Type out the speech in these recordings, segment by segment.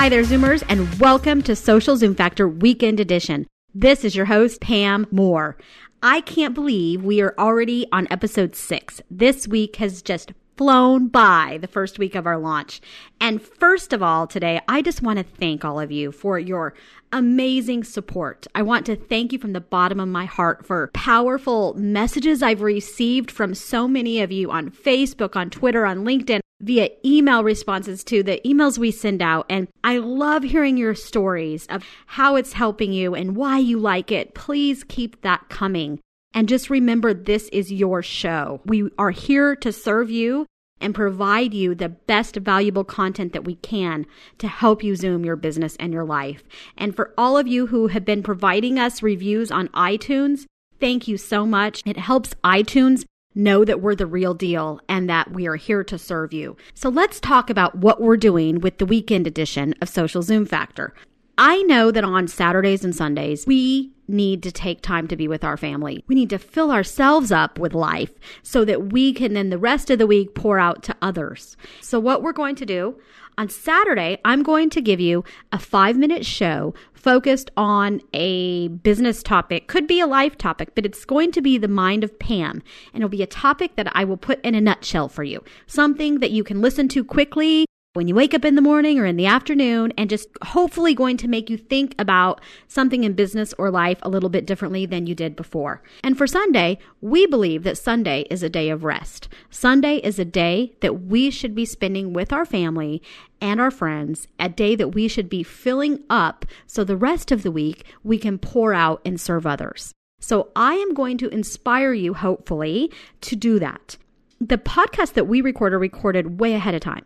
Hi there, Zoomers, and welcome to Social Zoom Factor Weekend Edition. This is your host, Pam Moore. I can't believe we are already on episode six. This week has just flown by the first week of our launch. And first of all, today, I just want to thank all of you for your amazing support. I want to thank you from the bottom of my heart for powerful messages I've received from so many of you on Facebook, on Twitter, on LinkedIn via email responses to the emails we send out. And I love hearing your stories of how it's helping you and why you like it. Please keep that coming. And just remember, this is your show. We are here to serve you and provide you the best valuable content that we can to help you zoom your business and your life. And for all of you who have been providing us reviews on iTunes, thank you so much. It helps iTunes know that we're the real deal and that we are here to serve you. So let's talk about what we're doing with the weekend edition of Social Zoom Factor. I know that on Saturdays and Sundays, we need to take time to be with our family. We need to fill ourselves up with life so that we can then the rest of the week pour out to others. So, what we're going to do on Saturday, I'm going to give you a five minute show focused on a business topic, could be a life topic, but it's going to be the mind of Pam. And it'll be a topic that I will put in a nutshell for you. Something that you can listen to quickly when you wake up in the morning or in the afternoon and just hopefully going to make you think about something in business or life a little bit differently than you did before. And for Sunday, we believe that Sunday is a day of rest. Sunday is a day that we should be spending with our family and our friends, a day that we should be filling up so the rest of the week we can pour out and serve others. So I am going to inspire you, hopefully, to do that. The podcast that we record are recorded way ahead of time.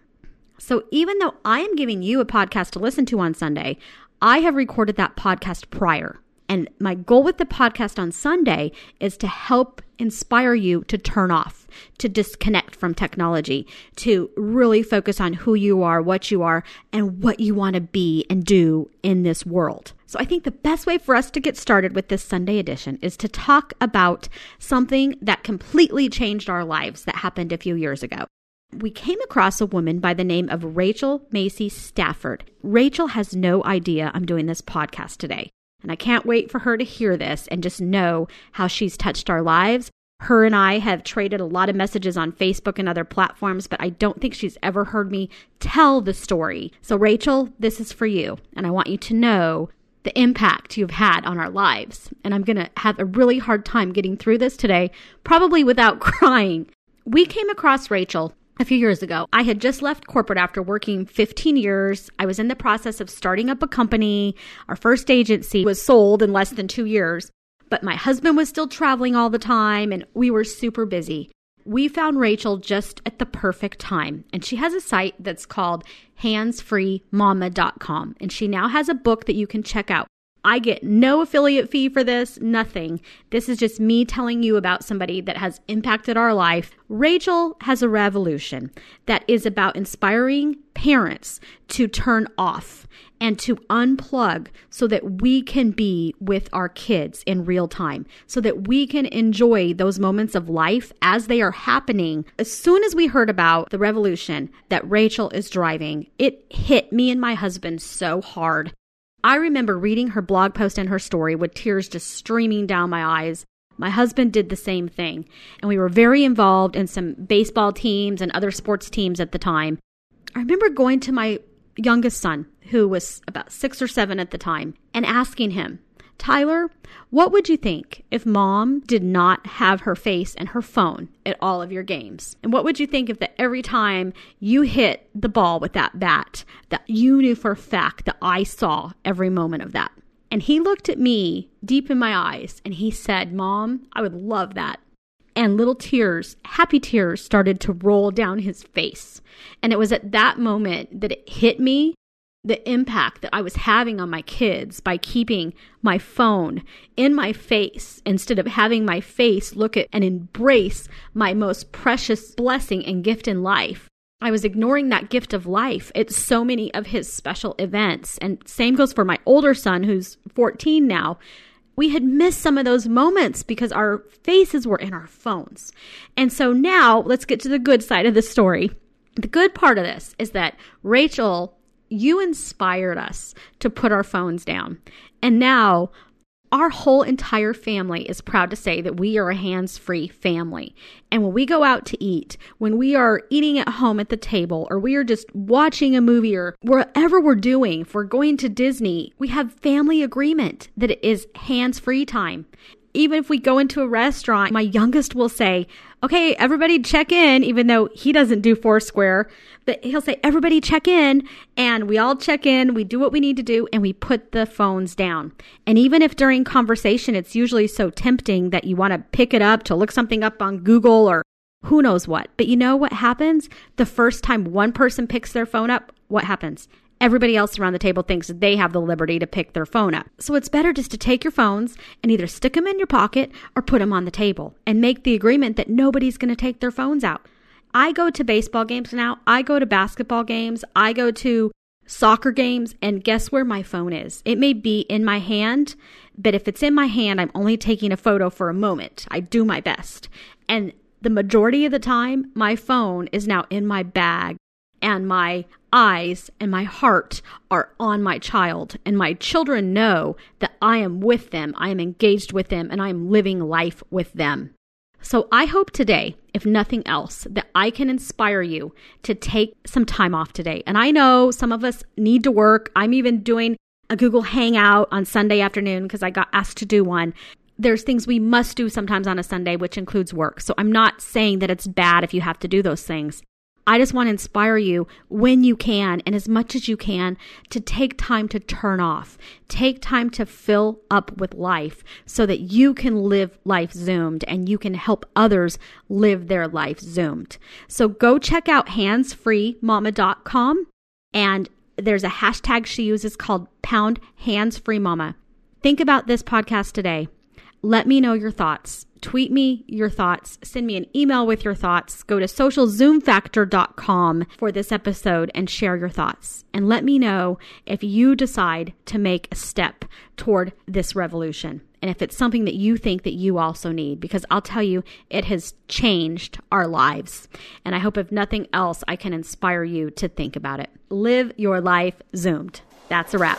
So even though I am giving you a podcast to listen to on Sunday, I have recorded that podcast prior. And my goal with the podcast on Sunday is to help inspire you to turn off, to disconnect from technology, to really focus on who you are, what you are, and what you want to be and do in this world. So I think the best way for us to get started with this Sunday edition is to talk about something that completely changed our lives that happened a few years ago we came across a woman by the name of Rachel Macy Stafford. Rachel has no idea I'm doing this podcast today. And I can't wait for her to hear this and just know how she's touched our lives. Her and I have traded a lot of messages on Facebook and other platforms, but I don't think she's ever heard me tell the story. So, Rachel, this is for you. And I want you to know the impact you've had on our lives. And I'm going to have a really hard time getting through this today, probably without crying. We came across Rachel a few years ago. I had just left corporate after working 15 years. I was in the process of starting up a company. Our first agency was sold in less than two years, but my husband was still traveling all the time and we were super busy. We found Rachel just at the perfect time, and she has a site that's called handsfreemama.com, and she now has a book that you can check out. I get no affiliate fee for this, nothing. This is just me telling you about somebody that has impacted our life. Rachel has a revolution that is about inspiring parents to turn off and to unplug so that we can be with our kids in real time, so that we can enjoy those moments of life as they are happening. As soon as we heard about the revolution that Rachel is driving, it hit me and my husband so hard I remember reading her blog post and her story with tears just streaming down my eyes. My husband did the same thing, and we were very involved in some baseball teams and other sports teams at the time. I remember going to my youngest son, who was about six or seven at the time, and asking him, Tyler, what would you think if mom did not have her face and her phone at all of your games? And what would you think if that every time you hit the ball with that bat, that you knew for a fact that I saw every moment of that? And he looked at me deep in my eyes and he said, Mom, I would love that. and little tears, happy tears, started to roll down his face. And it was at that moment that it hit me the impact that I was having on my kids by keeping my phone in my face instead of having my face look at and embrace my most precious blessing and gift in life. I was ignoring that gift of life at so many of his special events. And same goes for my older son, who's 14 now. We had missed some of those moments because our faces were in our phones. And so now let's get to the good side of the story. The good part of this is that Rachel you inspired us to put our phones down. And now our whole entire family is proud to say that we are a hands free family. And when we go out to eat, when we are eating at home at the table, or we are just watching a movie, or wherever we're doing, if we're going to Disney, we have family agreement that it is hands free time even if we go into a restaurant, my youngest will say, okay, everybody check in, even though he doesn't do Foursquare, but he'll say, everybody check in. And we all check in, we do what we need to do, and we put the phones down. And even if during conversation, it's usually so tempting that you want to pick it up to look something up on Google or who knows what. But you know what happens? The first time one person picks their phone up, what happens? Everybody else around the table thinks they have the liberty to pick their phone up. So it's better just to take your phones and either stick them in your pocket or put them on the table and make the agreement that nobody's going to take their phones out. I go to baseball games now, I go to basketball games, I go to soccer games, and guess where my phone is? It may be in my hand, but if it's in my hand, I'm only taking a photo for a moment. I do my best. And the majority of the time, my phone is now in my bag and my eyes and my heart are on my child. And my children know that I am with them, I am engaged with them, and I am living life with them. So I hope today, if nothing else, that I can inspire you to take some time off today. And I know some of us need to work. I'm even doing a Google Hangout on Sunday afternoon because I got asked to do one. There's things we must do sometimes on a Sunday, which includes work. So I'm not saying that it's bad if you have to do those things. I just want to inspire you when you can and as much as you can to take time to turn off. Take time to fill up with life so that you can live life zoomed and you can help others live their life zoomed. So go check out handsfreemama.com and there's a hashtag she uses called pound handsfreemama. Think about this podcast today. Let me know your thoughts tweet me your thoughts, send me an email with your thoughts, go to socialzoomfactor.com for this episode and share your thoughts. And let me know if you decide to make a step toward this revolution and if it's something that you think that you also need because I'll tell you it has changed our lives. And I hope if nothing else I can inspire you to think about it. Live your life zoomed. That's a wrap.